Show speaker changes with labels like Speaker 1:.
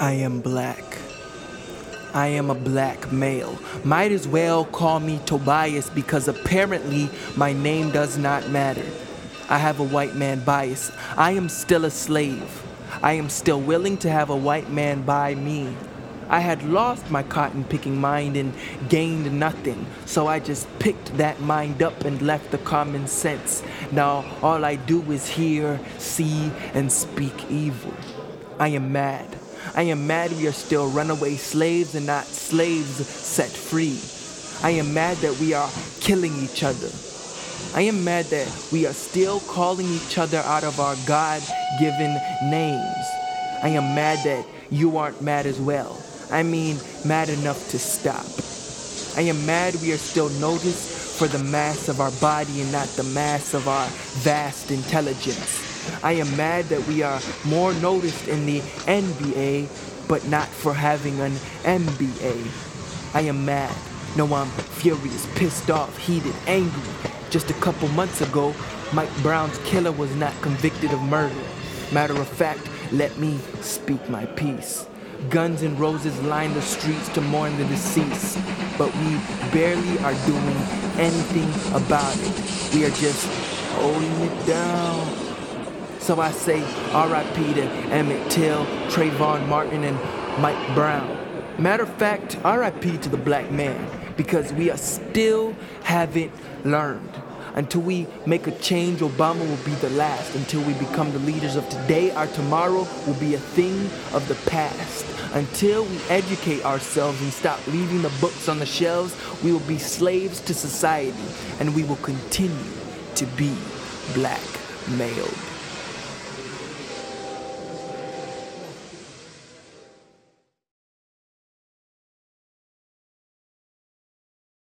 Speaker 1: I am black. I am a black male. Might as well call me Tobias because apparently my name does not matter. I have a white man bias. I am still a slave. I am still willing to have a white man buy me. I had lost my cotton picking mind and gained nothing, so I just picked that mind up and left the common sense. Now all I do is hear, see, and speak evil. I am mad. I am mad we are still runaway slaves and not slaves set free. I am mad that we are killing each other. I am mad that we are still calling each other out of our God given names. I am mad that you aren't mad as well. I mean, mad enough to stop. I am mad we are still noticed for the mass of our body and not the mass of our vast intelligence. I am mad that we are more noticed in the NBA, but not for having an MBA. I am mad. No, I'm furious, pissed off, heated, angry. Just a couple months ago, Mike Brown's killer was not convicted of murder. Matter of fact, let me speak my piece. Guns and roses line the streets to mourn the deceased, but we barely are doing anything about it. We are just holding it down. So I say RIP to Emmett Till, Trayvon Martin, and Mike Brown. Matter of fact, RIP to the black man, because we are still haven't learned. Until we make a change, Obama will be the last. Until we become the leaders of today, our tomorrow will be a thing of the past. Until we educate ourselves and stop leaving the books on the shelves, we will be slaves to society and we will continue to be black-mailed.